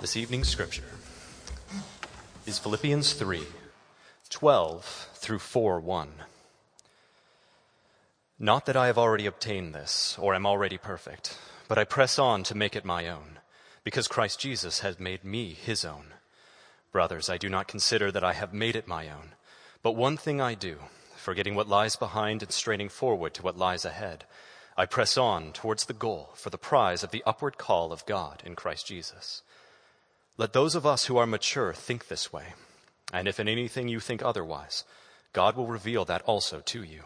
This evening's scripture is Philippians 3 12 through 4 1. Not that I have already obtained this or am already perfect, but I press on to make it my own, because Christ Jesus has made me his own. Brothers, I do not consider that I have made it my own, but one thing I do, forgetting what lies behind and straining forward to what lies ahead. I press on towards the goal for the prize of the upward call of God in Christ Jesus. Let those of us who are mature think this way, and if in anything you think otherwise, God will reveal that also to you.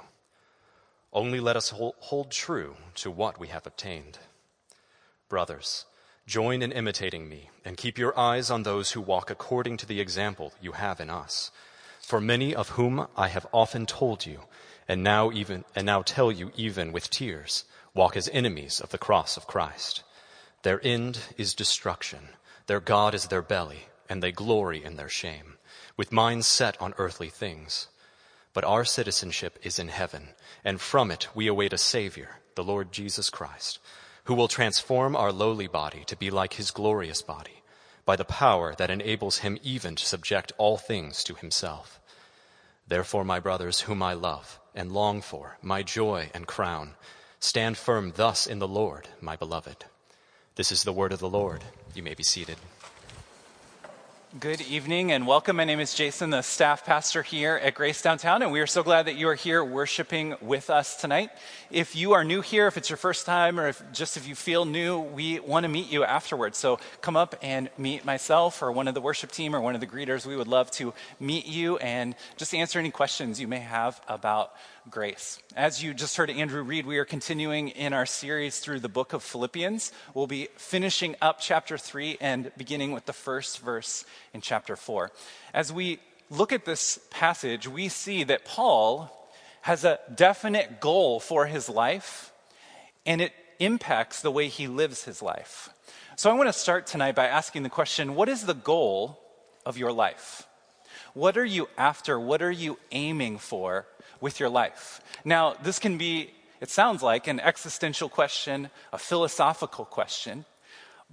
Only let us hold true to what we have obtained. Brothers, join in imitating me, and keep your eyes on those who walk according to the example you have in us. For many of whom I have often told you, and now even and now tell you even with tears, walk as enemies of the cross of Christ. Their end is destruction. Their God is their belly, and they glory in their shame, with minds set on earthly things. But our citizenship is in heaven, and from it we await a Savior, the Lord Jesus Christ, who will transform our lowly body to be like his glorious body, by the power that enables him even to subject all things to himself. Therefore, my brothers, whom I love and long for, my joy and crown, stand firm thus in the Lord, my beloved. This is the word of the Lord. You may be seated. Good evening and welcome. My name is Jason, the staff pastor here at Grace Downtown, and we are so glad that you are here worshiping with us tonight. If you are new here, if it's your first time, or if just if you feel new, we want to meet you afterwards. So come up and meet myself or one of the worship team or one of the greeters. We would love to meet you and just answer any questions you may have about grace. As you just heard Andrew read, we are continuing in our series through the book of Philippians. We'll be finishing up chapter 3 and beginning with the first verse in chapter 4. As we look at this passage, we see that Paul has a definite goal for his life, and it impacts the way he lives his life. So I want to start tonight by asking the question what is the goal of your life? What are you after? What are you aiming for with your life? Now, this can be, it sounds like, an existential question, a philosophical question,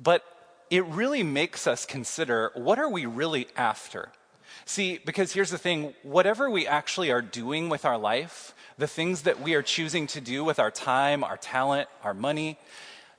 but it really makes us consider what are we really after? See, because here's the thing whatever we actually are doing with our life, the things that we are choosing to do with our time, our talent, our money,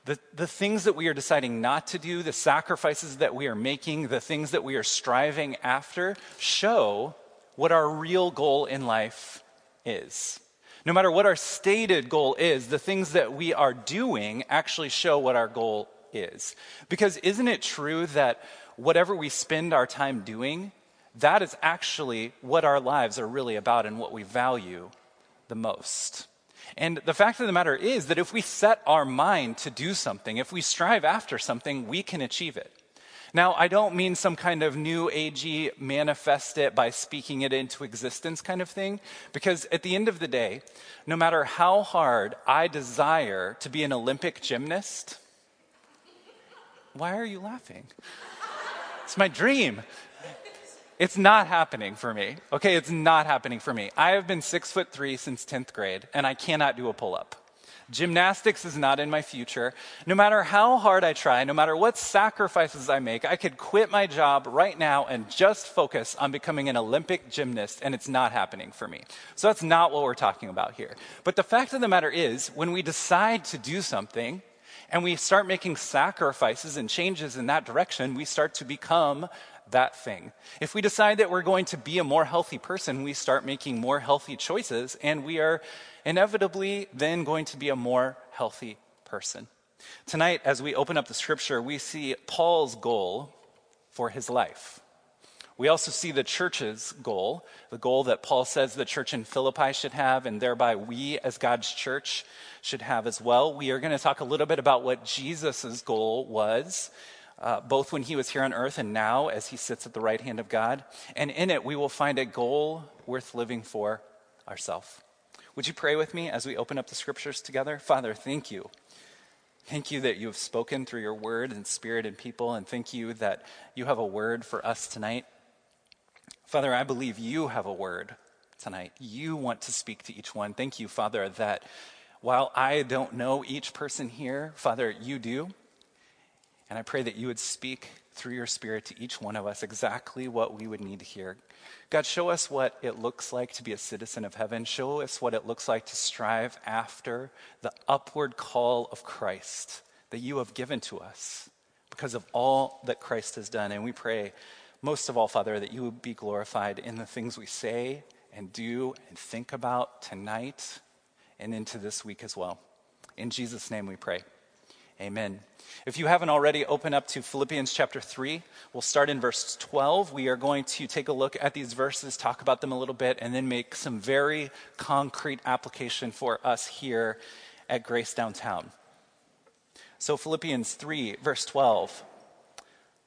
the, the things that we are deciding not to do, the sacrifices that we are making, the things that we are striving after, show what our real goal in life is. No matter what our stated goal is, the things that we are doing actually show what our goal is. Because isn't it true that whatever we spend our time doing, that is actually what our lives are really about and what we value the most? And the fact of the matter is that if we set our mind to do something, if we strive after something, we can achieve it. Now, I don't mean some kind of new agey manifest it by speaking it into existence kind of thing, because at the end of the day, no matter how hard I desire to be an Olympic gymnast, why are you laughing? It's my dream. It's not happening for me. Okay, it's not happening for me. I have been six foot three since 10th grade, and I cannot do a pull up. Gymnastics is not in my future. No matter how hard I try, no matter what sacrifices I make, I could quit my job right now and just focus on becoming an Olympic gymnast, and it's not happening for me. So that's not what we're talking about here. But the fact of the matter is, when we decide to do something, and we start making sacrifices and changes in that direction, we start to become that thing. If we decide that we're going to be a more healthy person, we start making more healthy choices, and we are inevitably then going to be a more healthy person. Tonight, as we open up the scripture, we see Paul's goal for his life. We also see the church's goal, the goal that Paul says the church in Philippi should have, and thereby we as God's church should have as well. We are going to talk a little bit about what Jesus' goal was uh, both when he was here on earth and now as he sits at the right hand of God. And in it, we will find a goal worth living for ourselves. Would you pray with me as we open up the scriptures together? Father, thank you. Thank you that you have spoken through your word and spirit and people, and thank you that you have a word for us tonight. Father, I believe you have a word tonight. You want to speak to each one. Thank you, Father, that while I don't know each person here, Father, you do. And I pray that you would speak through your Spirit to each one of us exactly what we would need to hear. God, show us what it looks like to be a citizen of heaven. Show us what it looks like to strive after the upward call of Christ that you have given to us because of all that Christ has done. And we pray, most of all, Father, that you would be glorified in the things we say and do and think about tonight and into this week as well. In Jesus' name we pray. Amen. If you haven't already, open up to Philippians chapter 3. We'll start in verse 12. We are going to take a look at these verses, talk about them a little bit, and then make some very concrete application for us here at Grace Downtown. So, Philippians 3, verse 12.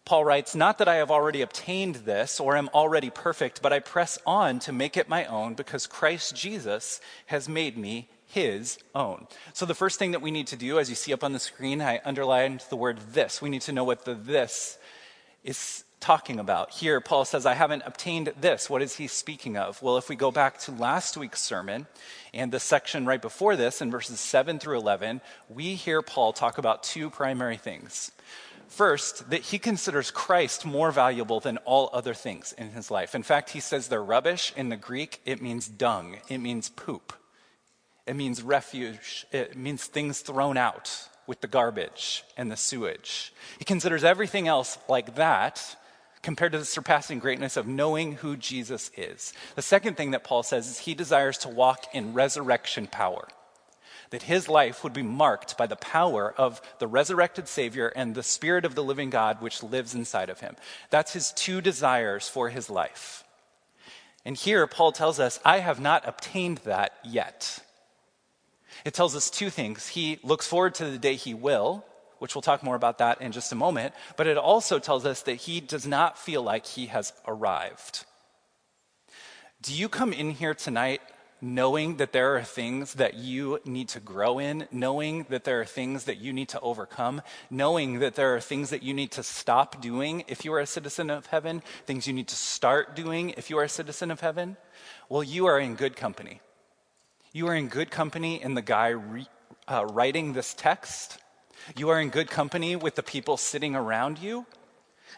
Paul writes, Not that I have already obtained this or am already perfect, but I press on to make it my own because Christ Jesus has made me his own. So, the first thing that we need to do, as you see up on the screen, I underlined the word this. We need to know what the this is talking about. Here, Paul says, I haven't obtained this. What is he speaking of? Well, if we go back to last week's sermon and the section right before this, in verses 7 through 11, we hear Paul talk about two primary things. First, that he considers Christ more valuable than all other things in his life. In fact, he says they're rubbish. In the Greek, it means dung, it means poop. It means refuge. It means things thrown out with the garbage and the sewage. He considers everything else like that compared to the surpassing greatness of knowing who Jesus is. The second thing that Paul says is he desires to walk in resurrection power. That his life would be marked by the power of the resurrected Savior and the Spirit of the living God which lives inside of him. That's his two desires for his life. And here, Paul tells us, I have not obtained that yet. It tells us two things. He looks forward to the day he will, which we'll talk more about that in just a moment, but it also tells us that he does not feel like he has arrived. Do you come in here tonight knowing that there are things that you need to grow in, knowing that there are things that you need to overcome, knowing that there are things that you need to stop doing if you are a citizen of heaven, things you need to start doing if you are a citizen of heaven? Well, you are in good company. You are in good company in the guy re, uh, writing this text. You are in good company with the people sitting around you.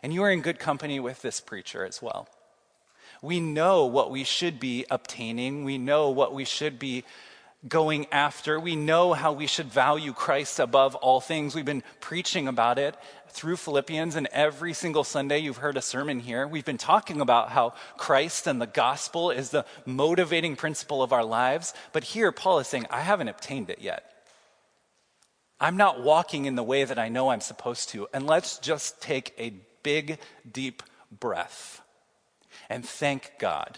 And you are in good company with this preacher as well. We know what we should be obtaining. We know what we should be going after. We know how we should value Christ above all things. We've been preaching about it through Philippians, and every single Sunday you've heard a sermon here. We've been talking about how Christ and the gospel is the motivating principle of our lives. But here, Paul is saying, I haven't obtained it yet. I'm not walking in the way that I know I'm supposed to. And let's just take a big, deep breath and thank God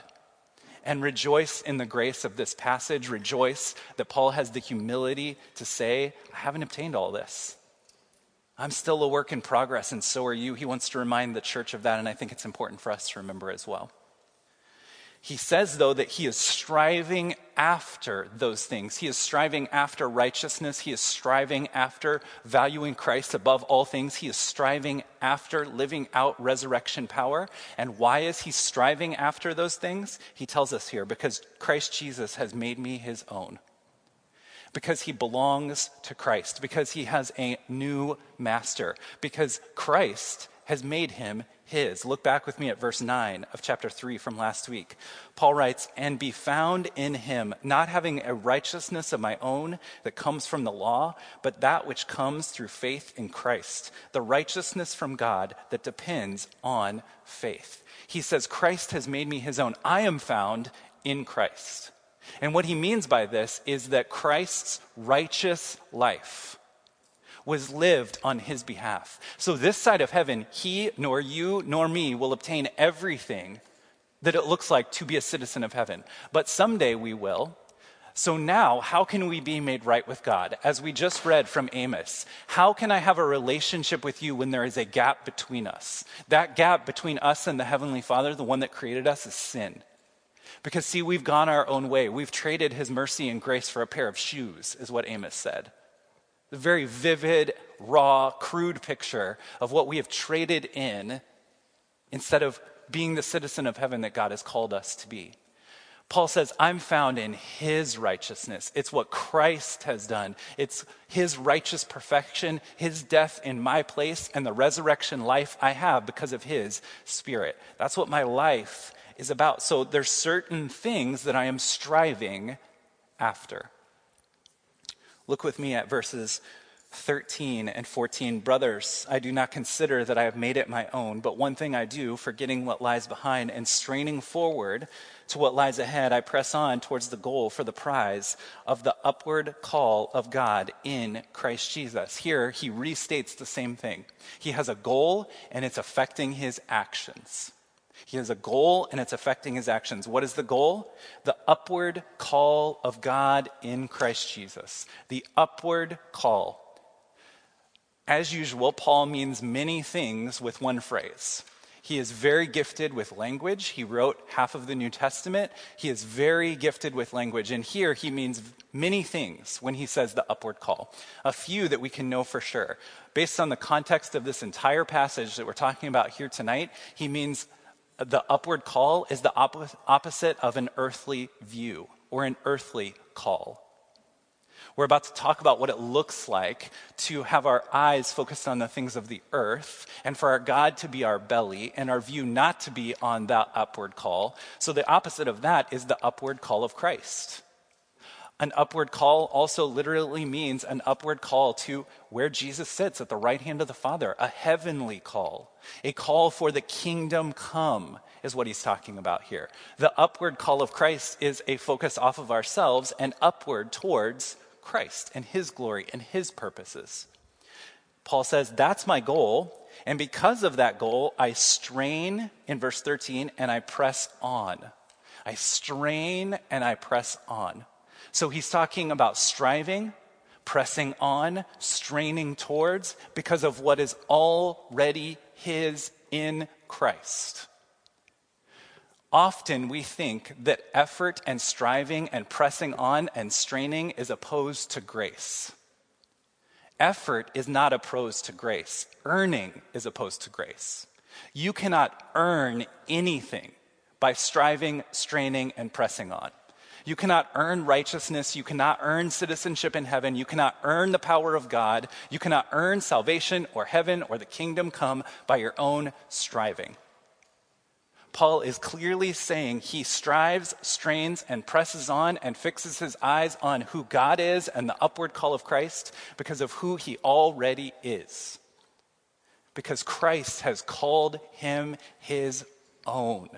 and rejoice in the grace of this passage. Rejoice that Paul has the humility to say, I haven't obtained all this. I'm still a work in progress, and so are you. He wants to remind the church of that, and I think it's important for us to remember as well. He says, though, that he is striving after those things. He is striving after righteousness. He is striving after valuing Christ above all things. He is striving after living out resurrection power. And why is he striving after those things? He tells us here because Christ Jesus has made me his own because he belongs to Christ, because he has a new master, because Christ has made him his. Look back with me at verse 9 of chapter 3 from last week. Paul writes, And be found in him, not having a righteousness of my own that comes from the law, but that which comes through faith in Christ, the righteousness from God that depends on faith. He says, Christ has made me his own. I am found in Christ. And what he means by this is that Christ's righteous life was lived on his behalf. So, this side of heaven, he, nor you, nor me will obtain everything that it looks like to be a citizen of heaven. But someday we will. So, now, how can we be made right with God? As we just read from Amos, how can I have a relationship with you when there is a gap between us? That gap between us and the Heavenly Father, the one that created us, is sin. Because, see, we've gone our own way. We've traded his mercy and grace for a pair of shoes, is what Amos said. The very vivid, raw, crude picture of what we have traded in instead of being the citizen of heaven that God has called us to be. Paul says, I'm found in his righteousness. It's what Christ has done. It's his righteous perfection, his death in my place, and the resurrection life I have because of his spirit. That's what my life is about. So there's certain things that I am striving after. Look with me at verses 13 and 14 Brothers, I do not consider that I have made it my own, but one thing I do, forgetting what lies behind and straining forward to what lies ahead, I press on towards the goal for the prize of the upward call of God in Christ Jesus. Here, he restates the same thing. He has a goal, and it's affecting his actions. He has a goal and it's affecting his actions. What is the goal? The upward call of God in Christ Jesus. The upward call. As usual, Paul means many things with one phrase. He is very gifted with language. He wrote half of the New Testament. He is very gifted with language. And here he means many things when he says the upward call. A few that we can know for sure. Based on the context of this entire passage that we're talking about here tonight, he means the upward call is the opposite of an earthly view or an earthly call. We're about to talk about what it looks like to have our eyes focused on the things of the earth and for our God to be our belly and our view not to be on that upward call. So, the opposite of that is the upward call of Christ. An upward call also literally means an upward call to where Jesus sits at the right hand of the Father, a heavenly call, a call for the kingdom come, is what he's talking about here. The upward call of Christ is a focus off of ourselves and upward towards Christ and his glory and his purposes. Paul says, That's my goal. And because of that goal, I strain in verse 13 and I press on. I strain and I press on. So he's talking about striving, pressing on, straining towards because of what is already his in Christ. Often we think that effort and striving and pressing on and straining is opposed to grace. Effort is not opposed to grace, earning is opposed to grace. You cannot earn anything by striving, straining, and pressing on. You cannot earn righteousness. You cannot earn citizenship in heaven. You cannot earn the power of God. You cannot earn salvation or heaven or the kingdom come by your own striving. Paul is clearly saying he strives, strains, and presses on and fixes his eyes on who God is and the upward call of Christ because of who he already is. Because Christ has called him his own.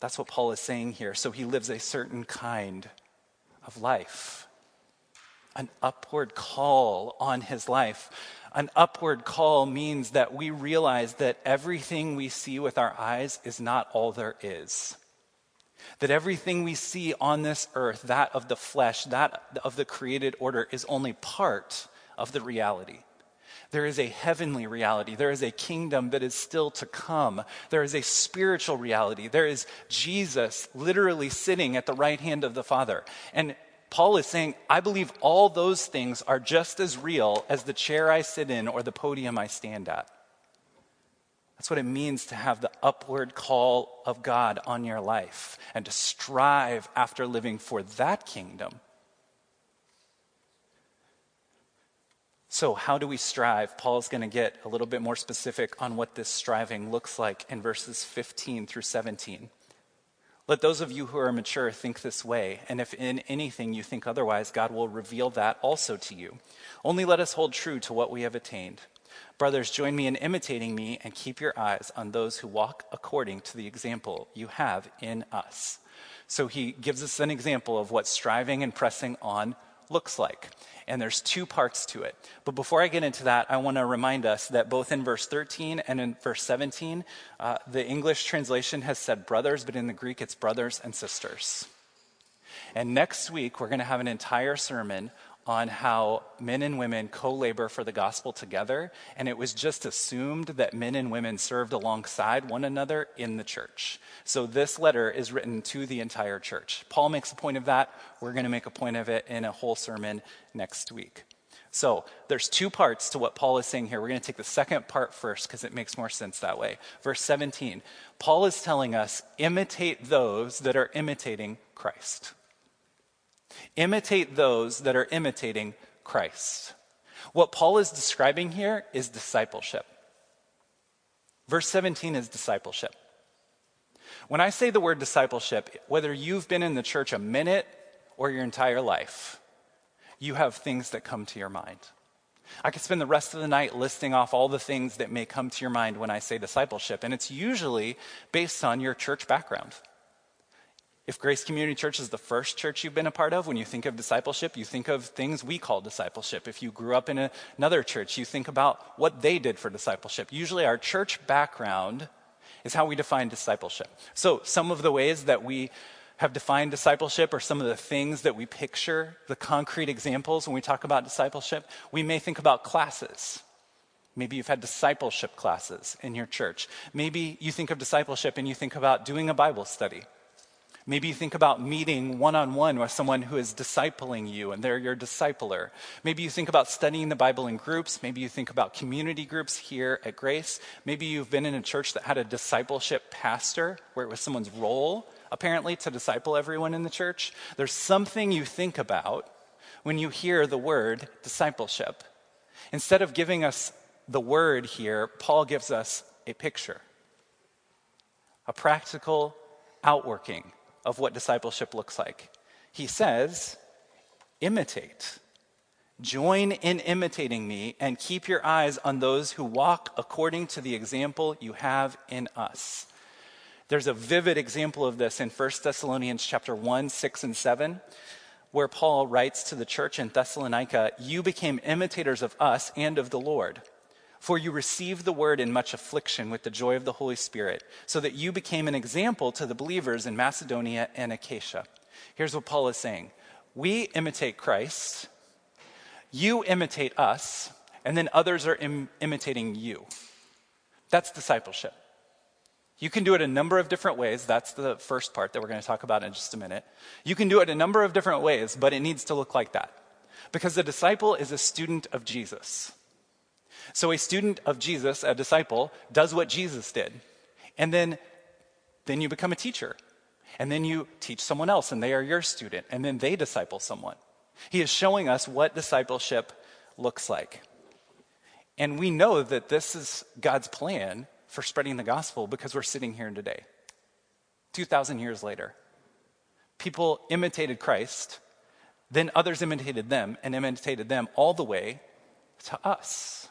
That's what Paul is saying here. So he lives a certain kind of life, an upward call on his life an upward call means that we realize that everything we see with our eyes is not all there is. That everything we see on this earth, that of the flesh, that of the created order, is only part of the reality. There is a heavenly reality. There is a kingdom that is still to come. There is a spiritual reality. There is Jesus literally sitting at the right hand of the Father. And Paul is saying, I believe all those things are just as real as the chair I sit in or the podium I stand at. That's what it means to have the upward call of God on your life and to strive after living for that kingdom. So, how do we strive? Paul's going to get a little bit more specific on what this striving looks like in verses 15 through 17. Let those of you who are mature think this way, and if in anything you think otherwise, God will reveal that also to you. Only let us hold true to what we have attained. Brothers, join me in imitating me and keep your eyes on those who walk according to the example you have in us. So he gives us an example of what striving and pressing on looks like and there's two parts to it. But before I get into that, I want to remind us that both in verse 13 and in verse 17, uh, the English translation has said brothers, but in the Greek it's brothers and sisters. And next week, we're going to have an entire sermon on how men and women co labor for the gospel together. And it was just assumed that men and women served alongside one another in the church. So this letter is written to the entire church. Paul makes a point of that. We're going to make a point of it in a whole sermon next week. So there's two parts to what Paul is saying here. We're going to take the second part first because it makes more sense that way. Verse 17 Paul is telling us imitate those that are imitating Christ. Imitate those that are imitating Christ. What Paul is describing here is discipleship. Verse 17 is discipleship. When I say the word discipleship, whether you've been in the church a minute or your entire life, you have things that come to your mind. I could spend the rest of the night listing off all the things that may come to your mind when I say discipleship, and it's usually based on your church background. If Grace Community Church is the first church you've been a part of, when you think of discipleship, you think of things we call discipleship. If you grew up in a, another church, you think about what they did for discipleship. Usually, our church background is how we define discipleship. So, some of the ways that we have defined discipleship or some of the things that we picture, the concrete examples when we talk about discipleship, we may think about classes. Maybe you've had discipleship classes in your church. Maybe you think of discipleship and you think about doing a Bible study. Maybe you think about meeting one on one with someone who is discipling you and they're your discipler. Maybe you think about studying the Bible in groups. Maybe you think about community groups here at Grace. Maybe you've been in a church that had a discipleship pastor where it was someone's role, apparently, to disciple everyone in the church. There's something you think about when you hear the word discipleship. Instead of giving us the word here, Paul gives us a picture, a practical outworking of what discipleship looks like. He says, imitate. Join in imitating me and keep your eyes on those who walk according to the example you have in us. There's a vivid example of this in 1 Thessalonians chapter 1, 6 and 7, where Paul writes to the church in Thessalonica, "You became imitators of us and of the Lord." For you received the word in much affliction with the joy of the Holy Spirit, so that you became an example to the believers in Macedonia and Achaia. Here's what Paul is saying We imitate Christ, you imitate us, and then others are Im- imitating you. That's discipleship. You can do it a number of different ways. That's the first part that we're going to talk about in just a minute. You can do it a number of different ways, but it needs to look like that. Because the disciple is a student of Jesus. So a student of Jesus, a disciple, does what Jesus did. And then, then you become a teacher. And then you teach someone else, and they are your student. And then they disciple someone. He is showing us what discipleship looks like. And we know that this is God's plan for spreading the gospel because we're sitting here today, 2,000 years later. People imitated Christ, then others imitated them and imitated them all the way to us.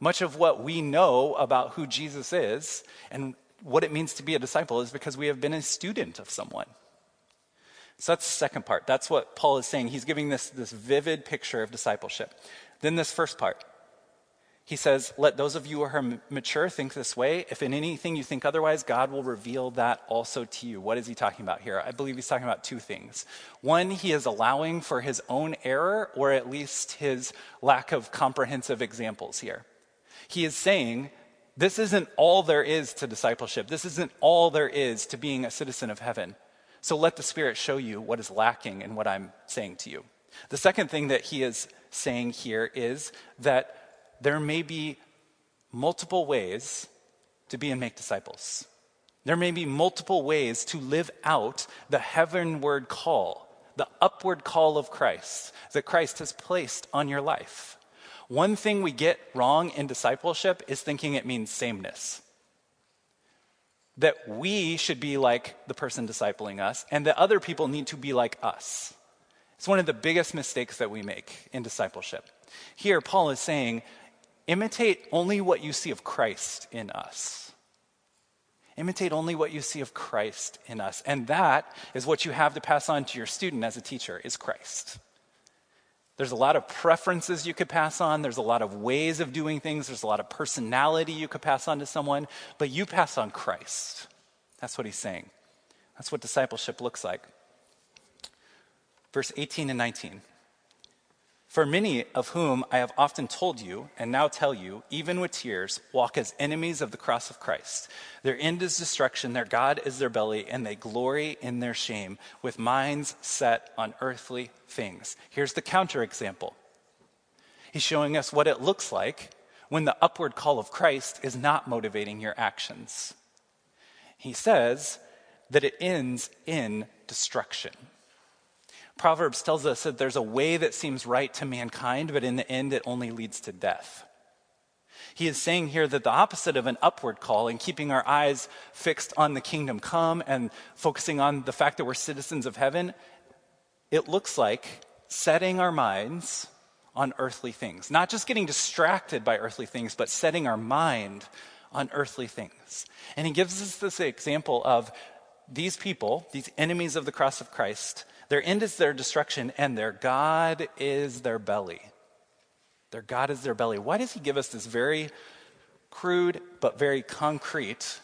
Much of what we know about who Jesus is and what it means to be a disciple is because we have been a student of someone. So that's the second part. That's what Paul is saying. He's giving this, this vivid picture of discipleship. Then, this first part. He says, Let those of you who are mature think this way. If in anything you think otherwise, God will reveal that also to you. What is he talking about here? I believe he's talking about two things. One, he is allowing for his own error, or at least his lack of comprehensive examples here. He is saying, this isn't all there is to discipleship. This isn't all there is to being a citizen of heaven. So let the Spirit show you what is lacking in what I'm saying to you. The second thing that he is saying here is that there may be multiple ways to be and make disciples. There may be multiple ways to live out the heavenward call, the upward call of Christ that Christ has placed on your life. One thing we get wrong in discipleship is thinking it means sameness. That we should be like the person discipling us, and that other people need to be like us. It's one of the biggest mistakes that we make in discipleship. Here, Paul is saying, imitate only what you see of Christ in us. Imitate only what you see of Christ in us. And that is what you have to pass on to your student as a teacher, is Christ. There's a lot of preferences you could pass on. There's a lot of ways of doing things. There's a lot of personality you could pass on to someone, but you pass on Christ. That's what he's saying. That's what discipleship looks like. Verse 18 and 19. For many of whom I have often told you, and now tell you, even with tears, walk as enemies of the cross of Christ. Their end is destruction, their God is their belly, and they glory in their shame, with minds set on earthly things. Here's the counterexample He's showing us what it looks like when the upward call of Christ is not motivating your actions. He says that it ends in destruction. Proverbs tells us that there's a way that seems right to mankind, but in the end, it only leads to death. He is saying here that the opposite of an upward call and keeping our eyes fixed on the kingdom come and focusing on the fact that we're citizens of heaven, it looks like setting our minds on earthly things. Not just getting distracted by earthly things, but setting our mind on earthly things. And he gives us this example of these people, these enemies of the cross of Christ, their end is their destruction, and their God is their belly. Their God is their belly. Why does he give us this very crude but very concrete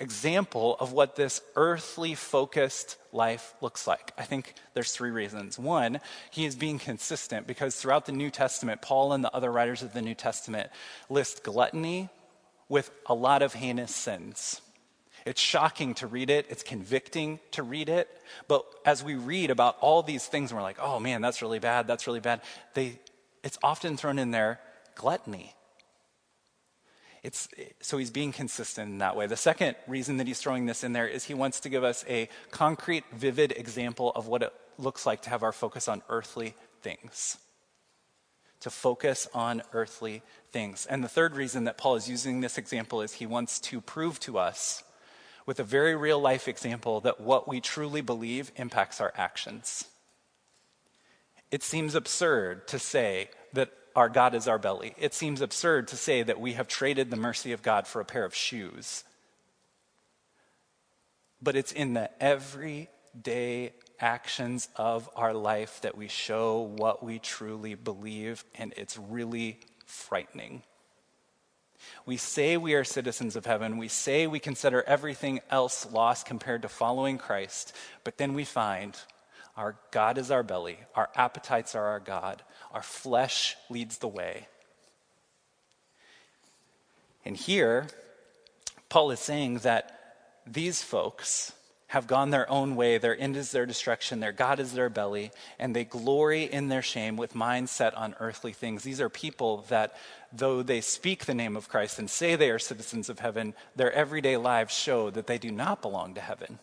example of what this earthly focused life looks like. I think there's three reasons. One, he is being consistent because throughout the New Testament, Paul and the other writers of the New Testament list gluttony with a lot of heinous sins. It's shocking to read it, it's convicting to read it, but as we read about all these things and we're like, "Oh man, that's really bad, that's really bad." They it's often thrown in there gluttony it's, so he's being consistent in that way. The second reason that he's throwing this in there is he wants to give us a concrete, vivid example of what it looks like to have our focus on earthly things. To focus on earthly things. And the third reason that Paul is using this example is he wants to prove to us, with a very real life example, that what we truly believe impacts our actions. It seems absurd to say that our God is our belly. It seems absurd to say that we have traded the mercy of God for a pair of shoes. But it's in the everyday actions of our life that we show what we truly believe, and it's really frightening. We say we are citizens of heaven. We say we consider everything else lost compared to following Christ, but then we find our God is our belly, our appetites are our God, our flesh leads the way. And here, Paul is saying that these folks have gone their own way. Their end is their destruction. Their God is their belly. And they glory in their shame with minds set on earthly things. These are people that, though they speak the name of Christ and say they are citizens of heaven, their everyday lives show that they do not belong to heaven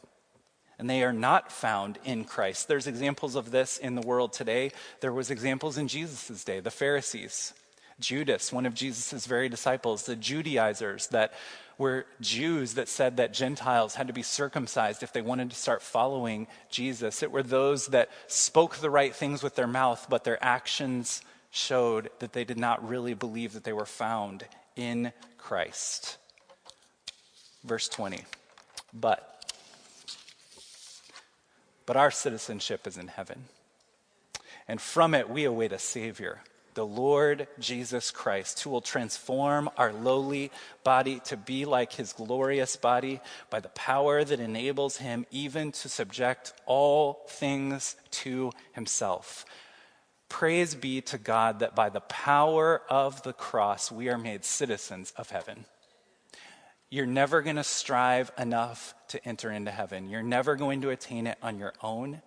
and they are not found in Christ. There's examples of this in the world today. There was examples in Jesus' day, the Pharisees, Judas, one of Jesus' very disciples, the Judaizers that were Jews that said that Gentiles had to be circumcised if they wanted to start following Jesus. It were those that spoke the right things with their mouth, but their actions showed that they did not really believe that they were found in Christ. Verse 20. But but our citizenship is in heaven. And from it, we await a Savior, the Lord Jesus Christ, who will transform our lowly body to be like his glorious body by the power that enables him even to subject all things to himself. Praise be to God that by the power of the cross, we are made citizens of heaven. You're never going to strive enough to enter into heaven. You're never going to attain it on your own.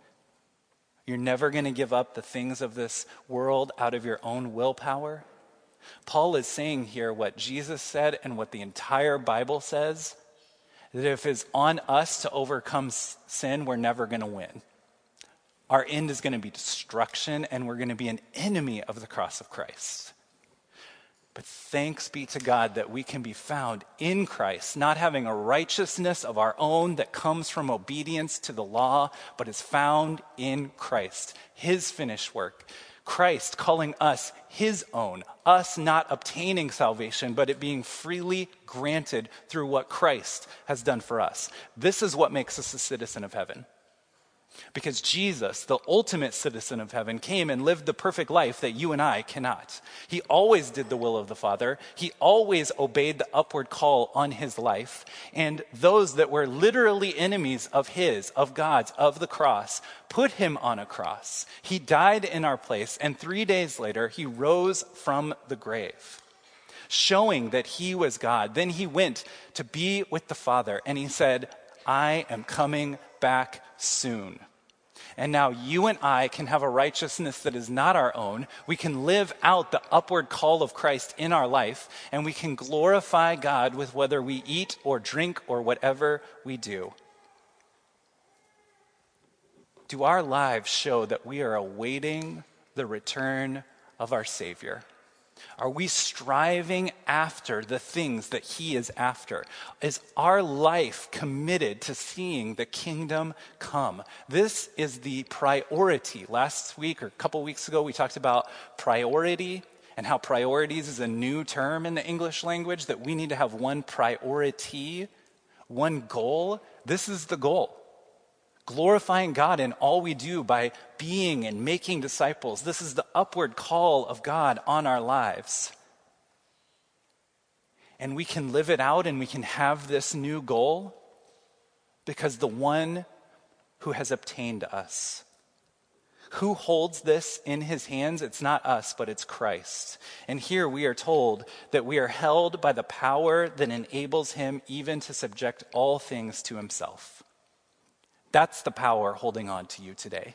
You're never going to give up the things of this world out of your own willpower. Paul is saying here what Jesus said and what the entire Bible says that if it's on us to overcome sin, we're never going to win. Our end is going to be destruction, and we're going to be an enemy of the cross of Christ. But thanks be to God that we can be found in Christ, not having a righteousness of our own that comes from obedience to the law, but is found in Christ, his finished work. Christ calling us his own, us not obtaining salvation, but it being freely granted through what Christ has done for us. This is what makes us a citizen of heaven. Because Jesus, the ultimate citizen of heaven, came and lived the perfect life that you and I cannot. He always did the will of the Father. He always obeyed the upward call on his life. And those that were literally enemies of his, of God's, of the cross, put him on a cross. He died in our place, and three days later, he rose from the grave, showing that he was God. Then he went to be with the Father, and he said, I am coming back soon. And now you and I can have a righteousness that is not our own. We can live out the upward call of Christ in our life, and we can glorify God with whether we eat or drink or whatever we do. Do our lives show that we are awaiting the return of our Savior? Are we striving after the things that He is after? Is our life committed to seeing the kingdom come? This is the priority. Last week or a couple weeks ago, we talked about priority and how priorities is a new term in the English language, that we need to have one priority, one goal. This is the goal glorifying God in all we do by being and making disciples. This is the upward call of God on our lives. And we can live it out and we can have this new goal because the one who has obtained us. Who holds this in his hands? It's not us, but it's Christ. And here we are told that we are held by the power that enables him even to subject all things to himself. That's the power holding on to you today,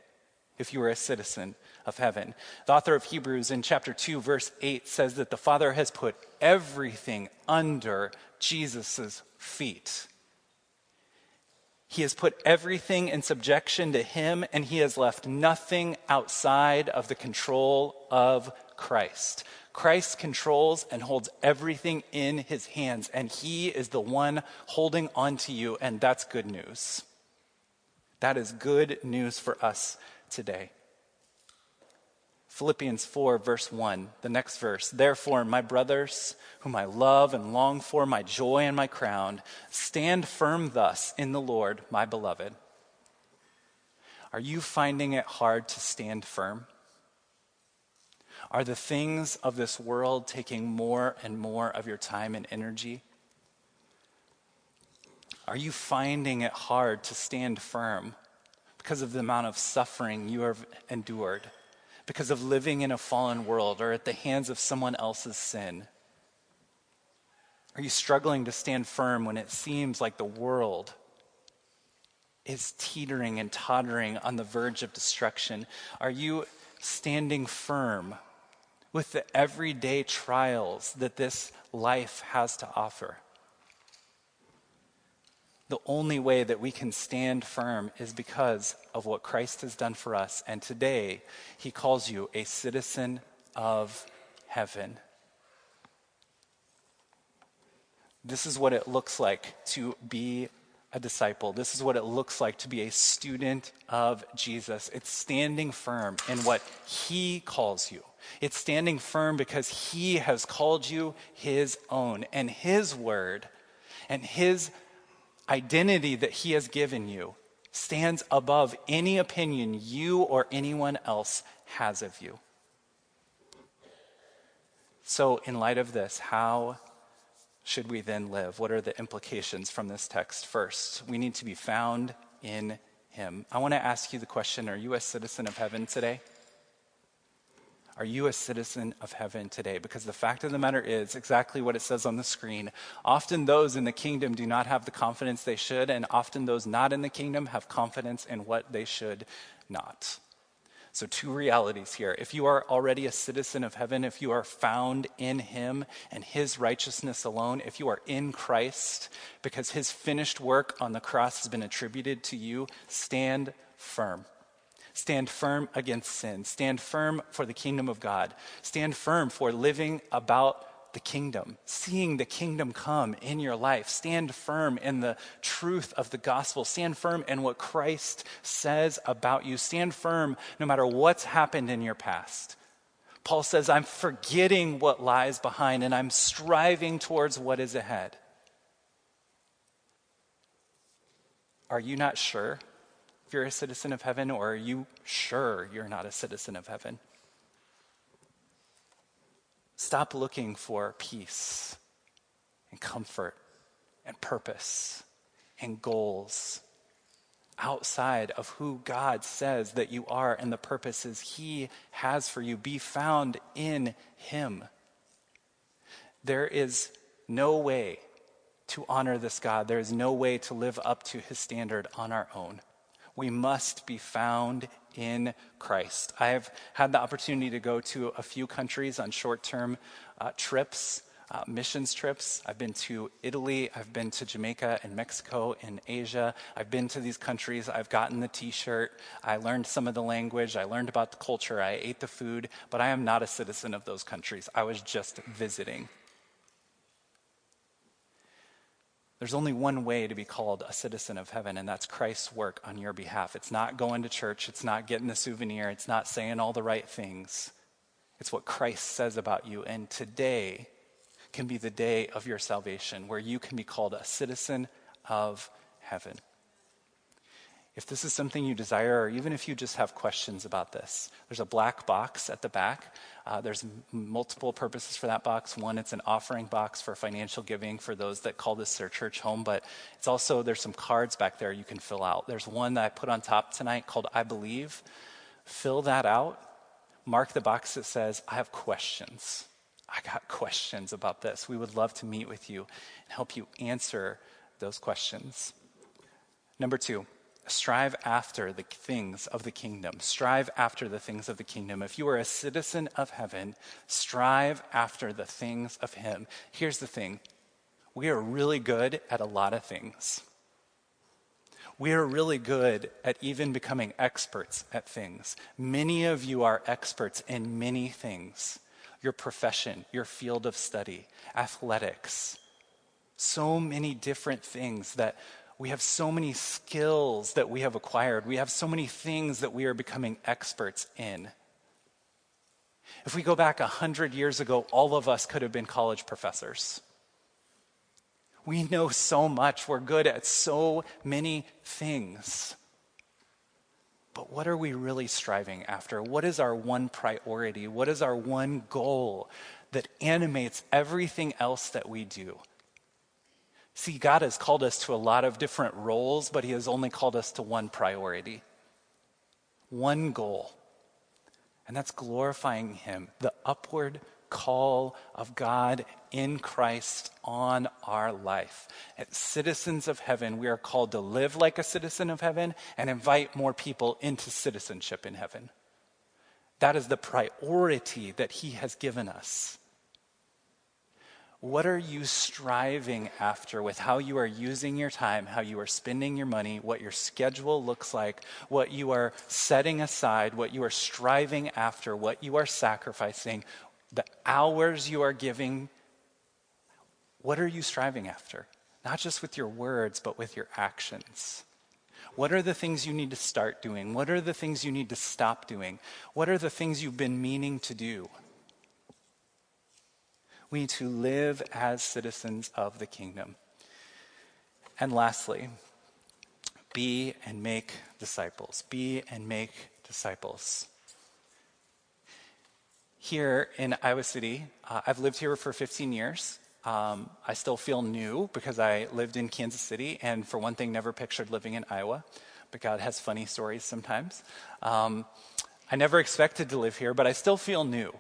if you are a citizen of heaven. The author of Hebrews in chapter 2, verse 8 says that the Father has put everything under Jesus' feet. He has put everything in subjection to him, and he has left nothing outside of the control of Christ. Christ controls and holds everything in his hands, and he is the one holding on to you, and that's good news. That is good news for us today. Philippians 4, verse 1, the next verse. Therefore, my brothers, whom I love and long for, my joy and my crown, stand firm thus in the Lord, my beloved. Are you finding it hard to stand firm? Are the things of this world taking more and more of your time and energy? Are you finding it hard to stand firm because of the amount of suffering you have endured, because of living in a fallen world or at the hands of someone else's sin? Are you struggling to stand firm when it seems like the world is teetering and tottering on the verge of destruction? Are you standing firm with the everyday trials that this life has to offer? The only way that we can stand firm is because of what Christ has done for us. And today, he calls you a citizen of heaven. This is what it looks like to be a disciple. This is what it looks like to be a student of Jesus. It's standing firm in what he calls you. It's standing firm because he has called you his own. And his word and his identity that He has given you stands above any opinion you or anyone else has of you. So, in light of this, how should we then live? What are the implications from this text? First, we need to be found in Him. I want to ask you the question Are you a citizen of heaven today? Are you a citizen of heaven today? Because the fact of the matter is exactly what it says on the screen. Often those in the kingdom do not have the confidence they should, and often those not in the kingdom have confidence in what they should not. So, two realities here. If you are already a citizen of heaven, if you are found in Him and His righteousness alone, if you are in Christ because His finished work on the cross has been attributed to you, stand firm. Stand firm against sin. Stand firm for the kingdom of God. Stand firm for living about the kingdom, seeing the kingdom come in your life. Stand firm in the truth of the gospel. Stand firm in what Christ says about you. Stand firm no matter what's happened in your past. Paul says, I'm forgetting what lies behind and I'm striving towards what is ahead. Are you not sure you're a citizen of heaven, or are you sure you're not a citizen of heaven? Stop looking for peace and comfort and purpose and goals outside of who God says that you are and the purposes He has for you. Be found in Him. There is no way to honor this God, there is no way to live up to His standard on our own. We must be found in Christ. I have had the opportunity to go to a few countries on short term uh, trips uh, missions trips. I've been to Italy, I've been to Jamaica and Mexico and Asia. I've been to these countries, I've gotten the t shirt, I learned some of the language, I learned about the culture, I ate the food, but I am not a citizen of those countries. I was just visiting. There's only one way to be called a citizen of heaven, and that's Christ's work on your behalf. It's not going to church, it's not getting the souvenir, it's not saying all the right things. It's what Christ says about you. And today, can be the day of your salvation, where you can be called a citizen of heaven. If this is something you desire, or even if you just have questions about this, there's a black box at the back. Uh, there's m- multiple purposes for that box. One, it's an offering box for financial giving for those that call this their church home, but it's also, there's some cards back there you can fill out. There's one that I put on top tonight called I Believe. Fill that out. Mark the box that says, I have questions. I got questions about this. We would love to meet with you and help you answer those questions. Number two, strive after the things of the kingdom. Strive after the things of the kingdom. If you are a citizen of heaven, strive after the things of Him. Here's the thing we are really good at a lot of things. We are really good at even becoming experts at things. Many of you are experts in many things your profession, your field of study, athletics. So many different things that we have so many skills that we have acquired. We have so many things that we are becoming experts in. If we go back a hundred years ago, all of us could have been college professors. We know so much. We're good at so many things. But what are we really striving after? What is our one priority? What is our one goal that animates everything else that we do? See, God has called us to a lot of different roles, but He has only called us to one priority, one goal, and that's glorifying Him, the upward call of God in Christ on our life. As citizens of heaven, we are called to live like a citizen of heaven and invite more people into citizenship in heaven. That is the priority that He has given us. What are you striving after with how you are using your time, how you are spending your money, what your schedule looks like, what you are setting aside, what you are striving after, what you are sacrificing, the hours you are giving, what are you striving after? Not just with your words, but with your actions. What are the things you need to start doing? What are the things you need to stop doing? What are the things you've been meaning to do? We need to live as citizens of the kingdom. And lastly, be and make disciples. Be and make disciples here in Iowa City. Uh, I've lived here for 15 years. Um, I still feel new because I lived in Kansas City, and for one thing, never pictured living in Iowa. But God has funny stories sometimes. Um, I never expected to live here, but I still feel new.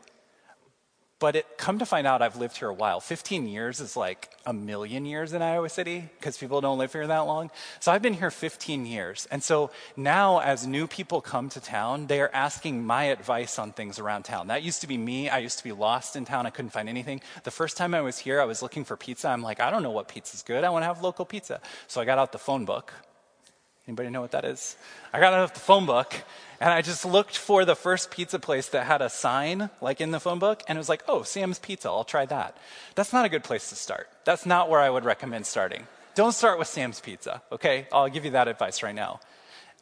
But it, come to find out, I've lived here a while. 15 years is like a million years in Iowa City because people don't live here that long. So I've been here 15 years. And so now, as new people come to town, they are asking my advice on things around town. That used to be me. I used to be lost in town. I couldn't find anything. The first time I was here, I was looking for pizza. I'm like, I don't know what pizza's good. I want to have local pizza. So I got out the phone book. Anybody know what that is? I got out the phone book and I just looked for the first pizza place that had a sign like in the phone book and it was like, oh, Sam's Pizza, I'll try that. That's not a good place to start. That's not where I would recommend starting. Don't start with Sam's Pizza, okay? I'll give you that advice right now.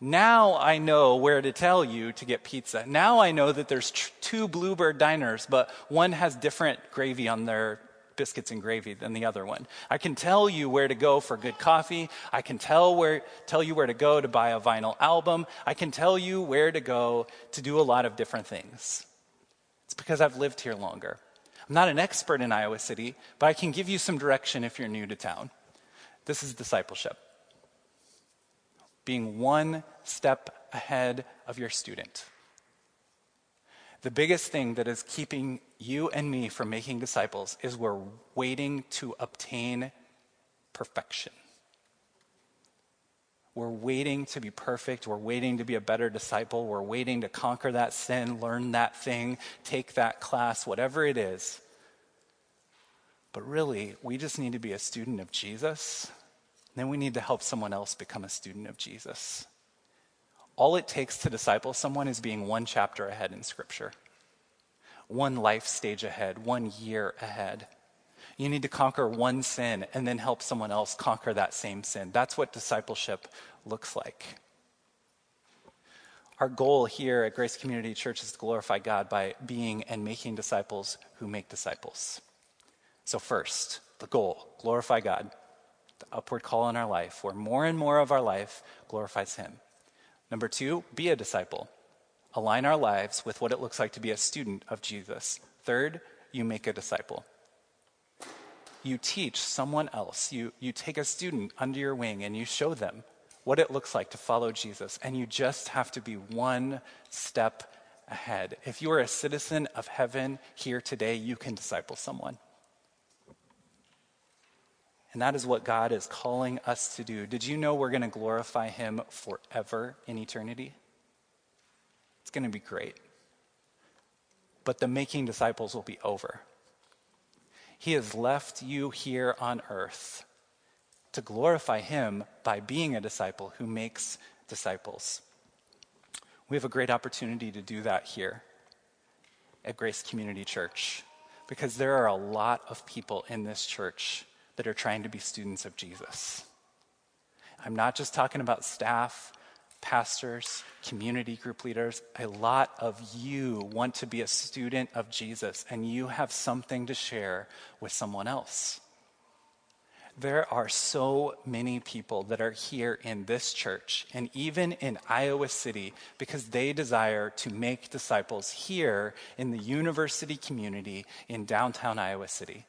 Now I know where to tell you to get pizza. Now I know that there's tr- two Bluebird diners, but one has different gravy on their biscuits and gravy than the other one. I can tell you where to go for good coffee. I can tell where tell you where to go to buy a vinyl album. I can tell you where to go to do a lot of different things. It's because I've lived here longer. I'm not an expert in Iowa City, but I can give you some direction if you're new to town. This is discipleship. Being one step ahead of your student. The biggest thing that is keeping you and me from making disciples is we're waiting to obtain perfection. We're waiting to be perfect. We're waiting to be a better disciple. We're waiting to conquer that sin, learn that thing, take that class, whatever it is. But really, we just need to be a student of Jesus. Then we need to help someone else become a student of Jesus. All it takes to disciple someone is being one chapter ahead in Scripture, one life stage ahead, one year ahead. You need to conquer one sin and then help someone else conquer that same sin. That's what discipleship looks like. Our goal here at Grace Community Church is to glorify God by being and making disciples who make disciples. So, first, the goal glorify God, the upward call in our life, where more and more of our life glorifies Him. Number two, be a disciple. Align our lives with what it looks like to be a student of Jesus. Third, you make a disciple you teach someone else. You, you take a student under your wing and you show them what it looks like to follow Jesus. And you just have to be one step ahead. If you are a citizen of heaven here today, you can disciple someone. And that is what God is calling us to do. Did you know we're going to glorify Him forever in eternity? It's going to be great. But the making disciples will be over. He has left you here on earth to glorify Him by being a disciple who makes disciples. We have a great opportunity to do that here at Grace Community Church because there are a lot of people in this church that are trying to be students of Jesus. I'm not just talking about staff pastors, community group leaders, a lot of you want to be a student of Jesus and you have something to share with someone else. There are so many people that are here in this church and even in Iowa City because they desire to make disciples here in the university community in downtown Iowa City.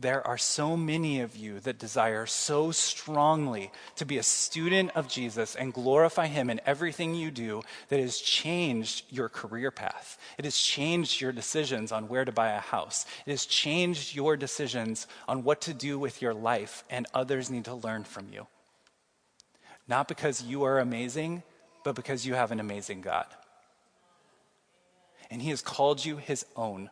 There are so many of you that desire so strongly to be a student of Jesus and glorify Him in everything you do that has changed your career path. It has changed your decisions on where to buy a house. It has changed your decisions on what to do with your life, and others need to learn from you. Not because you are amazing, but because you have an amazing God. And He has called you His own.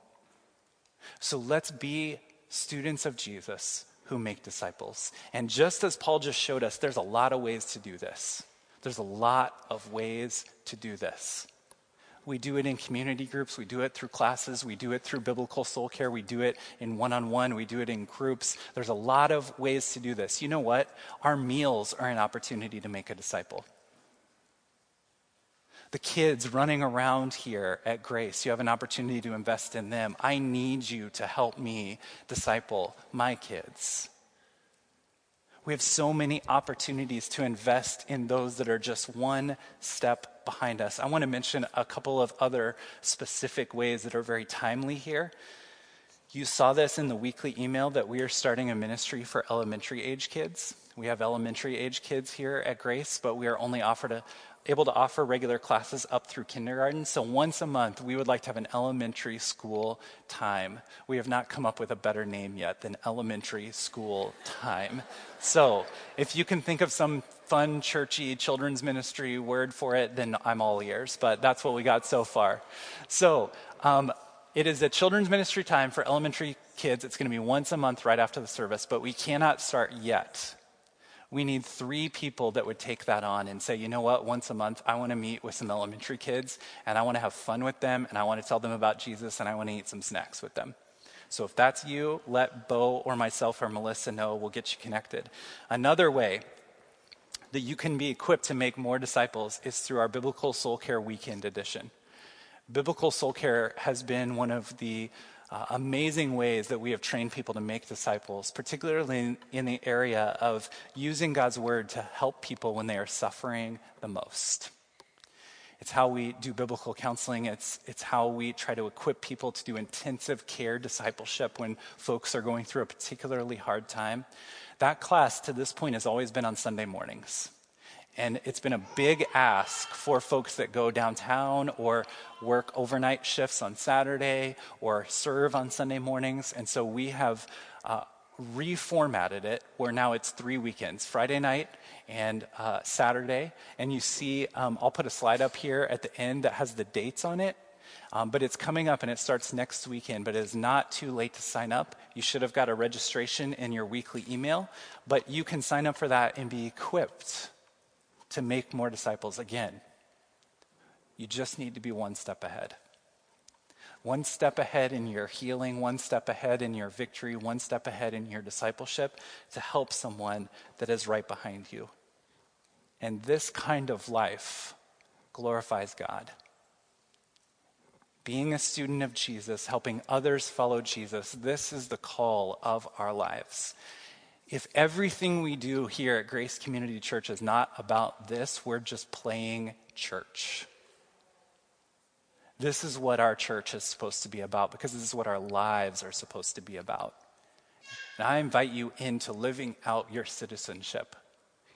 So let's be students of Jesus who make disciples. And just as Paul just showed us, there's a lot of ways to do this. There's a lot of ways to do this. We do it in community groups, we do it through classes, we do it through biblical soul care, we do it in one on one, we do it in groups. There's a lot of ways to do this. You know what? Our meals are an opportunity to make a disciple the kids running around here at Grace. You have an opportunity to invest in them. I need you to help me disciple my kids. We have so many opportunities to invest in those that are just one step behind us. I want to mention a couple of other specific ways that are very timely here. You saw this in the weekly email that we are starting a ministry for elementary age kids. We have elementary age kids here at Grace, but we are only offered a, able to offer regular classes up through kindergarten. So once a month, we would like to have an elementary school time. We have not come up with a better name yet than elementary school time. So if you can think of some fun, churchy children's ministry word for it, then I'm all ears. But that's what we got so far. So um, it is a children's ministry time for elementary kids. It's going to be once a month right after the service, but we cannot start yet we need three people that would take that on and say, you know what, once a month, I want to meet with some elementary kids and I want to have fun with them and I want to tell them about Jesus and I want to eat some snacks with them. So if that's you, let Bo or myself or Melissa know. We'll get you connected. Another way that you can be equipped to make more disciples is through our Biblical Soul Care Weekend edition. Biblical Soul Care has been one of the uh, amazing ways that we have trained people to make disciples, particularly in, in the area of using God's word to help people when they are suffering the most. It's how we do biblical counseling. It's, it's how we try to equip people to do intensive care discipleship when folks are going through a particularly hard time. That class to this point has always been on Sunday mornings. And it's been a big ask for folks that go downtown or work overnight shifts on Saturday or serve on Sunday mornings. And so we have uh, reformatted it where now it's three weekends Friday night and uh, Saturday. And you see, um, I'll put a slide up here at the end that has the dates on it. Um, but it's coming up and it starts next weekend, but it is not too late to sign up. You should have got a registration in your weekly email, but you can sign up for that and be equipped to make more disciples again. You just need to be one step ahead. One step ahead in your healing, one step ahead in your victory, one step ahead in your discipleship to help someone that is right behind you. And this kind of life glorifies God being a student of Jesus, helping others follow Jesus, this is the call of our lives. If everything we do here at Grace Community Church is not about this, we're just playing church. This is what our church is supposed to be about because this is what our lives are supposed to be about. And I invite you into living out your citizenship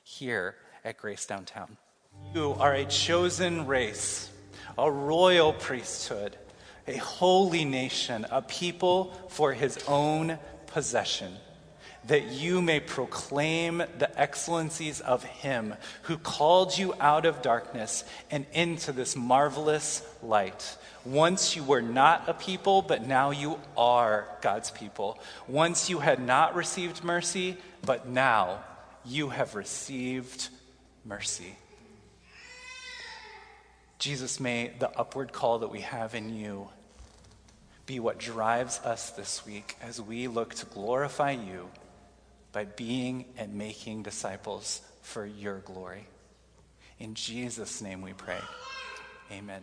here at Grace Downtown. You are a chosen race a royal priesthood, a holy nation, a people for his own possession, that you may proclaim the excellencies of him who called you out of darkness and into this marvelous light. Once you were not a people, but now you are God's people. Once you had not received mercy, but now you have received mercy. Jesus, may the upward call that we have in you be what drives us this week as we look to glorify you by being and making disciples for your glory. In Jesus' name we pray. Amen.